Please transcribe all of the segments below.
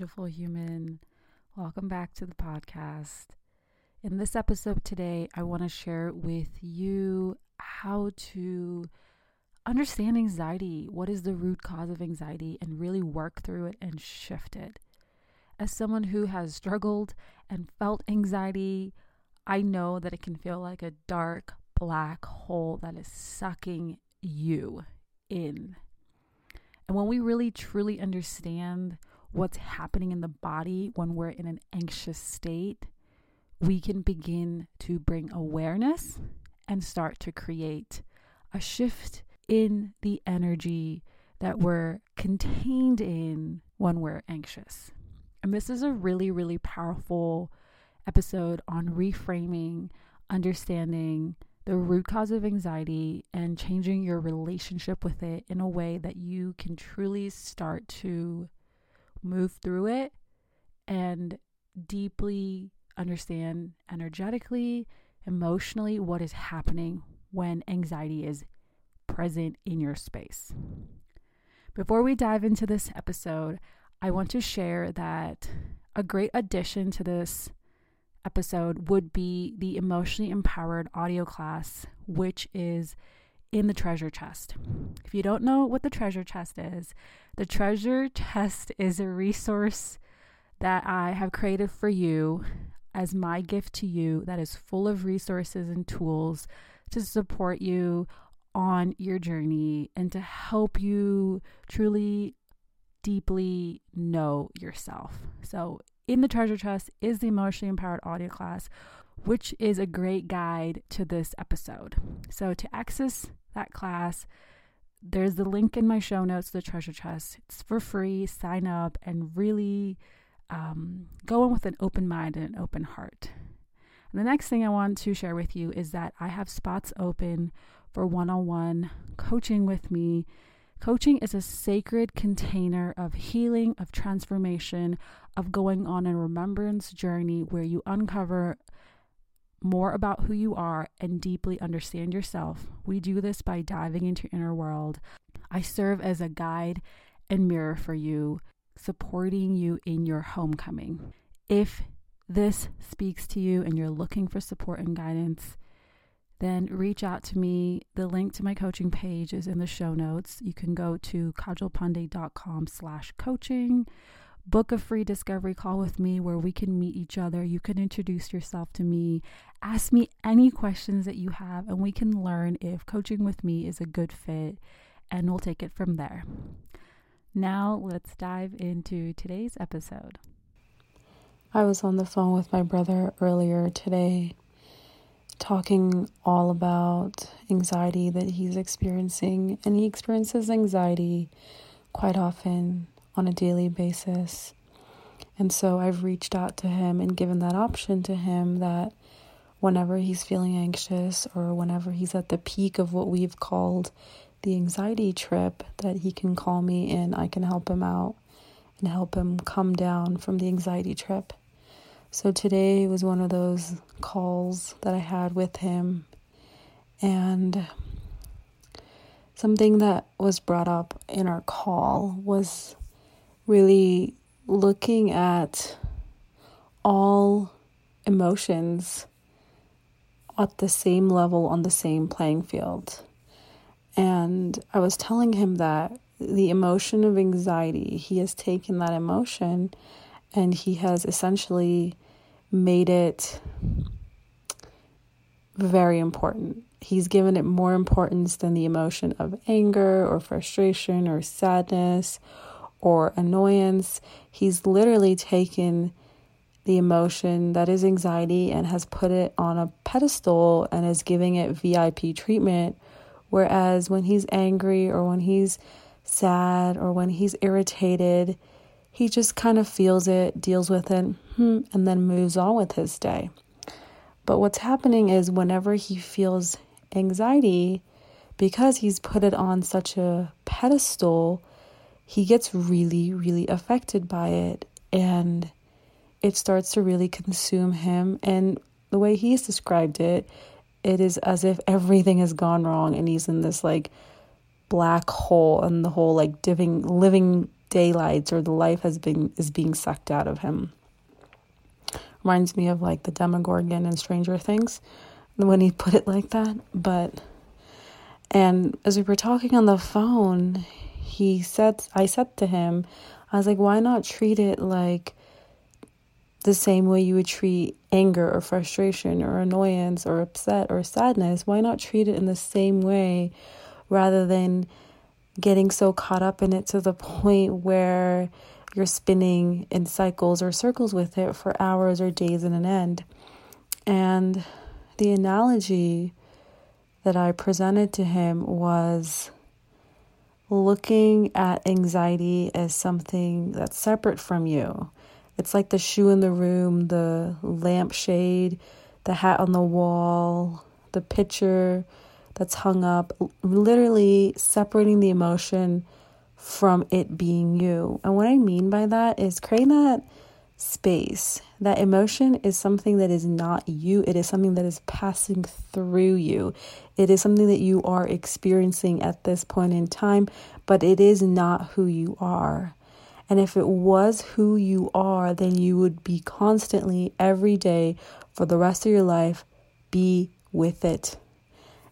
Beautiful human. Welcome back to the podcast. In this episode today, I want to share with you how to understand anxiety. What is the root cause of anxiety and really work through it and shift it. As someone who has struggled and felt anxiety, I know that it can feel like a dark black hole that is sucking you in. And when we really truly understand what's happening in the body when we're in an anxious state, we can begin to bring awareness and start to create a shift in the energy that we're contained in when we're anxious. And this is a really, really powerful episode on reframing, understanding the root cause of anxiety, and changing your relationship with it in a way that you can truly start to move through it and deeply understand energetically emotionally what is happening when anxiety is present in your space. Before we dive into this episode, I want to share that a great addition to this episode would be the emotionally empowered audio class, which is in the treasure chest. If you don't know what the treasure chest is, the treasure chest is a resource that I have created for you as my gift to you that is full of resources and tools to support you on your journey and to help you truly deeply know yourself. So, in the treasure chest is the emotionally empowered audio class, which is a great guide to this episode. So, to access that class, there's the link in my show notes the treasure chest. It's for free. Sign up and really um, go in with an open mind and an open heart. And the next thing I want to share with you is that I have spots open for one on one coaching with me. Coaching is a sacred container of healing, of transformation, of going on a remembrance journey where you uncover more about who you are and deeply understand yourself. We do this by diving into your inner world. I serve as a guide and mirror for you supporting you in your homecoming. If this speaks to you and you're looking for support and guidance, then reach out to me. The link to my coaching page is in the show notes. You can go to kajalpande.com slash coaching. Book a free discovery call with me where we can meet each other. You can introduce yourself to me. Ask me any questions that you have, and we can learn if coaching with me is a good fit, and we'll take it from there. Now, let's dive into today's episode. I was on the phone with my brother earlier today, talking all about anxiety that he's experiencing, and he experiences anxiety quite often on a daily basis. And so I've reached out to him and given that option to him that whenever he's feeling anxious or whenever he's at the peak of what we've called the anxiety trip that he can call me and I can help him out and help him come down from the anxiety trip. So today was one of those calls that I had with him and something that was brought up in our call was really looking at all emotions at the same level on the same playing field. And I was telling him that the emotion of anxiety, he has taken that emotion and he has essentially made it very important. He's given it more importance than the emotion of anger or frustration or sadness or annoyance. He's literally taken the emotion that is anxiety and has put it on a pedestal and is giving it VIP treatment. Whereas when he's angry or when he's sad or when he's irritated, he just kind of feels it, deals with it, hmm, and then moves on with his day. But what's happening is whenever he feels anxiety, because he's put it on such a pedestal, he gets really, really affected by it. And it starts to really consume him. And the way he's described it, it is as if everything has gone wrong and he's in this like black hole and the whole like living living daylights or the life has been is being sucked out of him. Reminds me of like the Demogorgon and Stranger Things when he put it like that. But and as we were talking on the phone, he said I said to him, I was like, why not treat it like the same way you would treat anger or frustration or annoyance or upset or sadness? Why not treat it in the same way rather than getting so caught up in it to the point where you're spinning in cycles or circles with it for hours or days in an end? And the analogy that I presented to him was looking at anxiety as something that's separate from you it's like the shoe in the room, the lampshade, the hat on the wall, the picture that's hung up, literally separating the emotion from it being you. And what I mean by that is creating that space. That emotion is something that is not you, it is something that is passing through you. It is something that you are experiencing at this point in time, but it is not who you are. And if it was who you are, then you would be constantly, every day, for the rest of your life, be with it.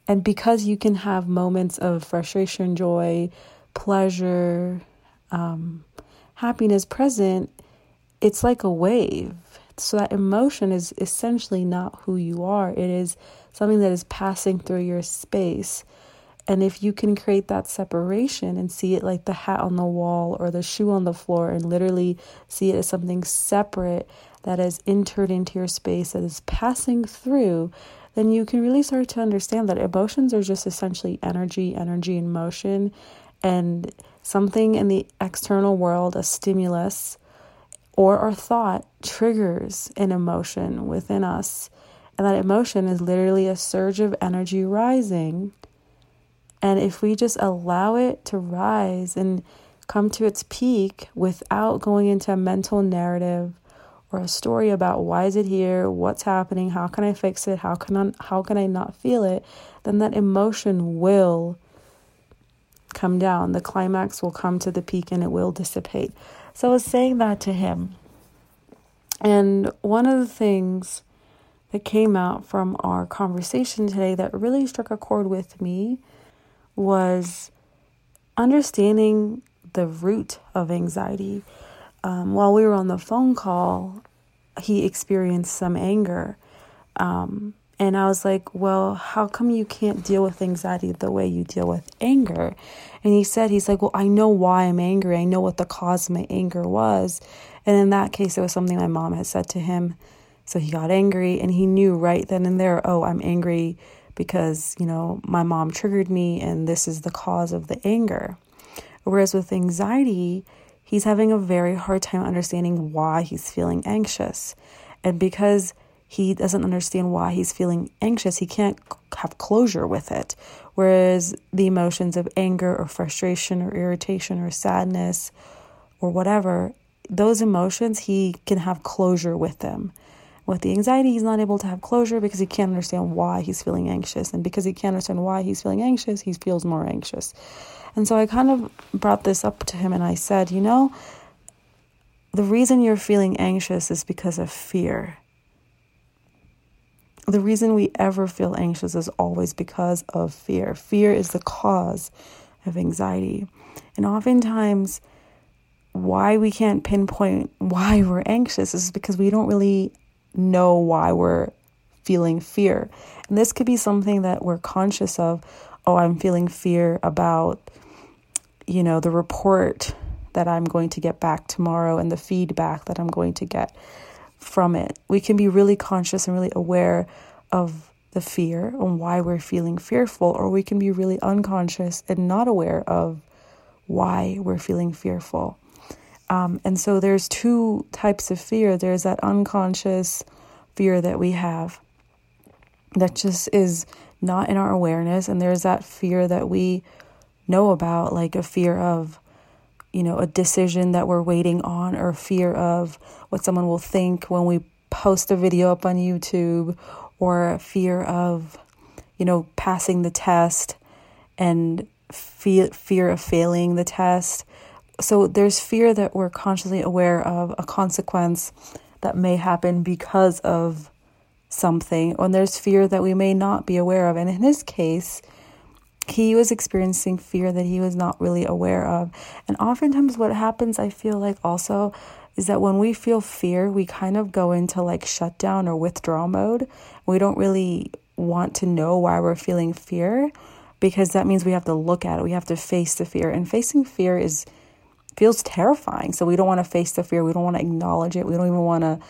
And because you can have moments of frustration, joy, pleasure, um, happiness present, it's like a wave. So that emotion is essentially not who you are, it is something that is passing through your space. And if you can create that separation and see it like the hat on the wall or the shoe on the floor and literally see it as something separate that has entered into your space, that is passing through, then you can really start to understand that emotions are just essentially energy, energy in motion, and something in the external world, a stimulus or our thought, triggers an emotion within us. And that emotion is literally a surge of energy rising and if we just allow it to rise and come to its peak without going into a mental narrative or a story about why is it here, what's happening, how can I fix it, how can I, how can I not feel it, then that emotion will come down. The climax will come to the peak and it will dissipate. So I was saying that to him. And one of the things that came out from our conversation today that really struck a chord with me was understanding the root of anxiety. Um, while we were on the phone call, he experienced some anger. Um, and I was like, Well, how come you can't deal with anxiety the way you deal with anger? And he said, He's like, Well, I know why I'm angry. I know what the cause of my anger was. And in that case, it was something my mom had said to him. So he got angry and he knew right then and there, Oh, I'm angry because, you know, my mom triggered me and this is the cause of the anger. Whereas with anxiety, he's having a very hard time understanding why he's feeling anxious. And because he doesn't understand why he's feeling anxious, he can't have closure with it. Whereas the emotions of anger or frustration or irritation or sadness or whatever, those emotions, he can have closure with them. With the anxiety, he's not able to have closure because he can't understand why he's feeling anxious. And because he can't understand why he's feeling anxious, he feels more anxious. And so I kind of brought this up to him and I said, you know, the reason you're feeling anxious is because of fear. The reason we ever feel anxious is always because of fear. Fear is the cause of anxiety. And oftentimes, why we can't pinpoint why we're anxious is because we don't really know why we're feeling fear. And this could be something that we're conscious of. Oh, I'm feeling fear about, you know, the report that I'm going to get back tomorrow and the feedback that I'm going to get. From it. We can be really conscious and really aware of the fear and why we're feeling fearful, or we can be really unconscious and not aware of why we're feeling fearful. Um, and so there's two types of fear there's that unconscious fear that we have that just is not in our awareness, and there's that fear that we know about, like a fear of you know, a decision that we're waiting on or fear of what someone will think when we post a video up on YouTube or fear of, you know, passing the test and fear, fear of failing the test. So there's fear that we're consciously aware of a consequence that may happen because of something, and there's fear that we may not be aware of. And in his case, he was experiencing fear that he was not really aware of. And oftentimes, what happens, I feel like also, is that when we feel fear, we kind of go into like shutdown or withdrawal mode. We don't really want to know why we're feeling fear because that means we have to look at it. We have to face the fear. And facing fear is feels terrifying. So we don't want to face the fear. We don't want to acknowledge it. We don't even want to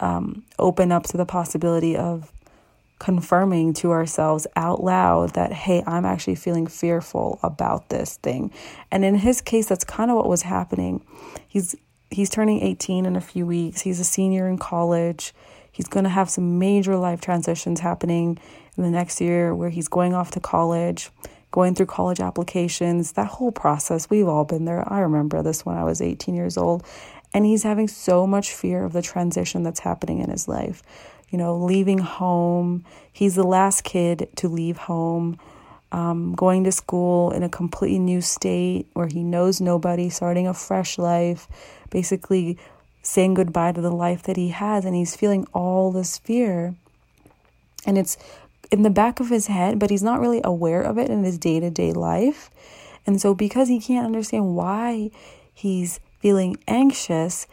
um, open up to the possibility of confirming to ourselves out loud that, hey, I'm actually feeling fearful about this thing. And in his case, that's kind of what was happening. He's he's turning 18 in a few weeks. He's a senior in college. He's going to have some major life transitions happening in the next year where he's going off to college, going through college applications, that whole process. We've all been there. I remember this when I was 18 years old. And he's having so much fear of the transition that's happening in his life you know, leaving home. He's the last kid to leave home, um, going to school in a completely new state where he knows nobody, starting a fresh life, basically saying goodbye to the life that he has. And he's feeling all this fear. And it's in the back of his head, but he's not really aware of it in his day to day life. And so, because he can't understand why he's feeling anxious,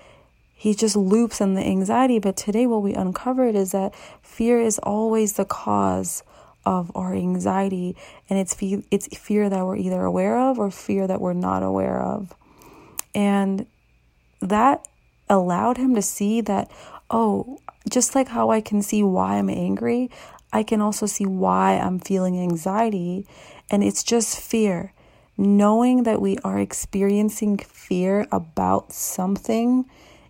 he just loops in the anxiety. But today, what we uncovered is that fear is always the cause of our anxiety, and it's fe- it's fear that we're either aware of or fear that we're not aware of, and that allowed him to see that oh, just like how I can see why I'm angry, I can also see why I'm feeling anxiety, and it's just fear. Knowing that we are experiencing fear about something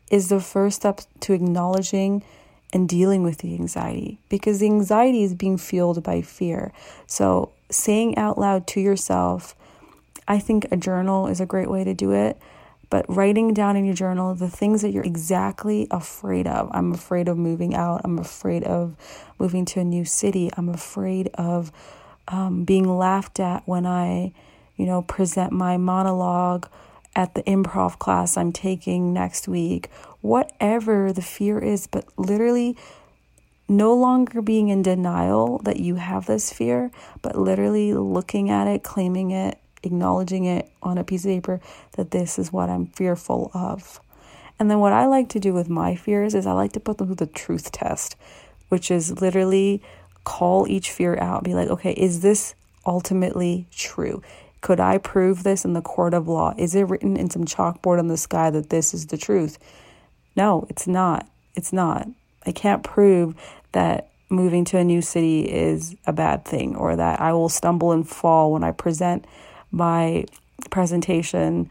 is the first step to acknowledging and dealing with the anxiety because the anxiety is being fueled by fear. So, saying out loud to yourself, I think a journal is a great way to do it. But writing down in your journal the things that you're exactly afraid of. I'm afraid of moving out. I'm afraid of moving to a new city. I'm afraid of um, being laughed at when I, you know, present my monologue at the improv class I'm taking next week, whatever the fear is, but literally no longer being in denial that you have this fear, but literally looking at it, claiming it, acknowledging it on a piece of paper that this is what I'm fearful of. And then what I like to do with my fears is I like to put them through the truth test, which is literally call each fear out, be like, okay, is this ultimately true? Could I prove this in the court of law? Is it written in some chalkboard on the sky that this is the truth? No, it's not. It's not. I can't prove that moving to a new city is a bad thing or that I will stumble and fall when I present my presentation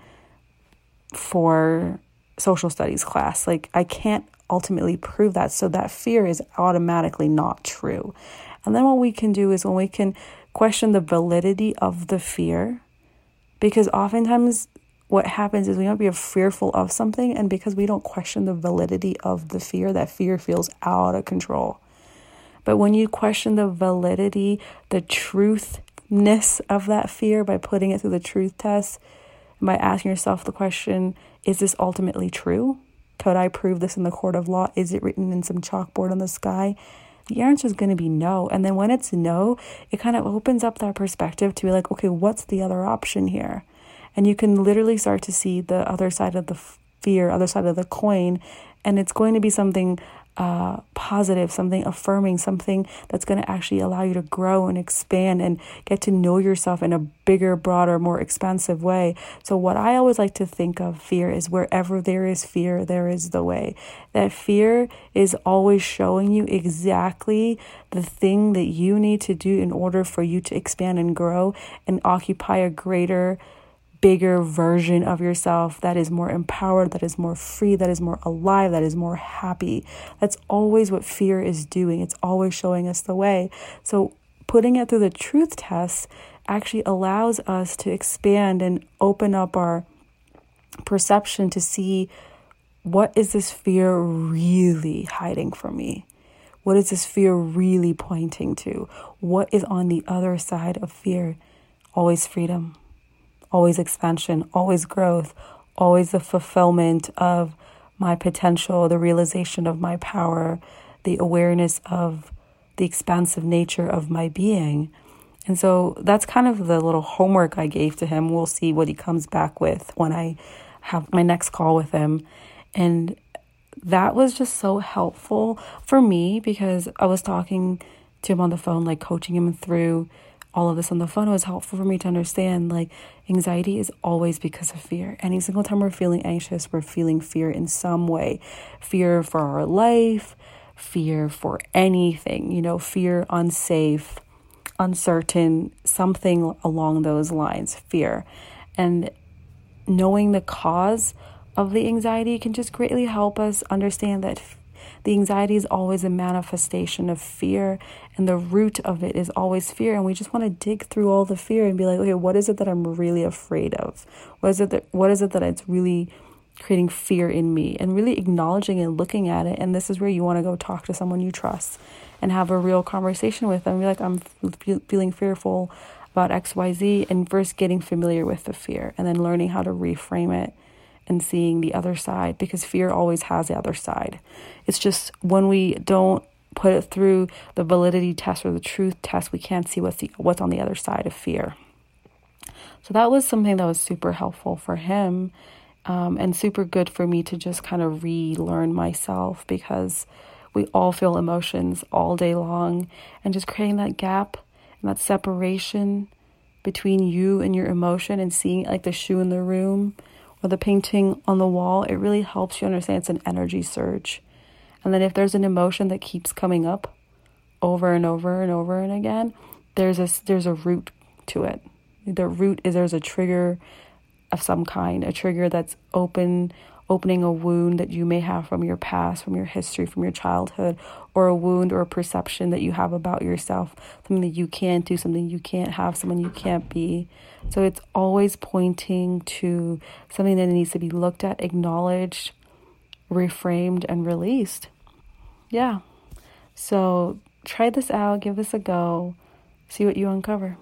for social studies class. Like, I can't ultimately prove that. So that fear is automatically not true. And then what we can do is when we can question the validity of the fear because oftentimes what happens is we might be fearful of something and because we don't question the validity of the fear that fear feels out of control. But when you question the validity the truthness of that fear by putting it through the truth test and by asking yourself the question is this ultimately true? Could i prove this in the court of law? Is it written in some chalkboard on the sky the answer is going to be no. And then when it's no, it kind of opens up that perspective to be like, okay, what's the other option here? And you can literally start to see the other side of the fear, other side of the coin. And it's going to be something uh, positive, something affirming, something that's going to actually allow you to grow and expand and get to know yourself in a bigger, broader, more expansive way. So, what I always like to think of fear is wherever there is fear, there is the way. That fear is always showing you exactly the thing that you need to do in order for you to expand and grow and occupy a greater bigger version of yourself that is more empowered, that is more free, that is more alive, that is more happy. That's always what fear is doing. It's always showing us the way. So, putting it through the truth test actually allows us to expand and open up our perception to see what is this fear really hiding from me? What is this fear really pointing to? What is on the other side of fear? Always freedom always expansion, always growth, always the fulfillment of my potential, the realization of my power, the awareness of the expansive nature of my being. And so that's kind of the little homework I gave to him. We'll see what he comes back with when I have my next call with him. And that was just so helpful for me because I was talking to him on the phone, like coaching him through all of this on the phone, was helpful for me to understand like anxiety is always because of fear. Any single time we're feeling anxious, we're feeling fear in some way fear for our life, fear for anything, you know, fear unsafe, uncertain, something along those lines, fear. And knowing the cause of the anxiety can just greatly help us understand that the anxiety is always a manifestation of fear, and the root of it is always fear. And we just want to dig through all the fear and be like, okay, what is it that I'm really afraid of? What is it that what is it that it's really creating fear in me? And really acknowledging and looking at it. And this is where you want to go talk to someone you trust and have a real conversation with them. Be like, I'm feeling fearful about XYZ, and first getting familiar with the fear and then learning how to reframe it and seeing the other side because fear always has the other side. It's just when we don't put it through the validity test or the truth test, we can't see what's the what's on the other side of fear. So that was something that was super helpful for him um, and super good for me to just kind of relearn myself because we all feel emotions all day long and just creating that gap and that separation between you and your emotion and seeing like the shoe in the room or the painting on the wall, it really helps you understand it's an energy surge. And then if there's an emotion that keeps coming up over and over and over and again, there's a there's a root to it. The root is there's a trigger of some kind, a trigger that's open opening a wound that you may have from your past, from your history, from your childhood, or a wound or a perception that you have about yourself, something that you can't do, something you can't have, someone you can't be. So it's always pointing to something that needs to be looked at, acknowledged, reframed, and released. Yeah. So try this out, give this a go, see what you uncover.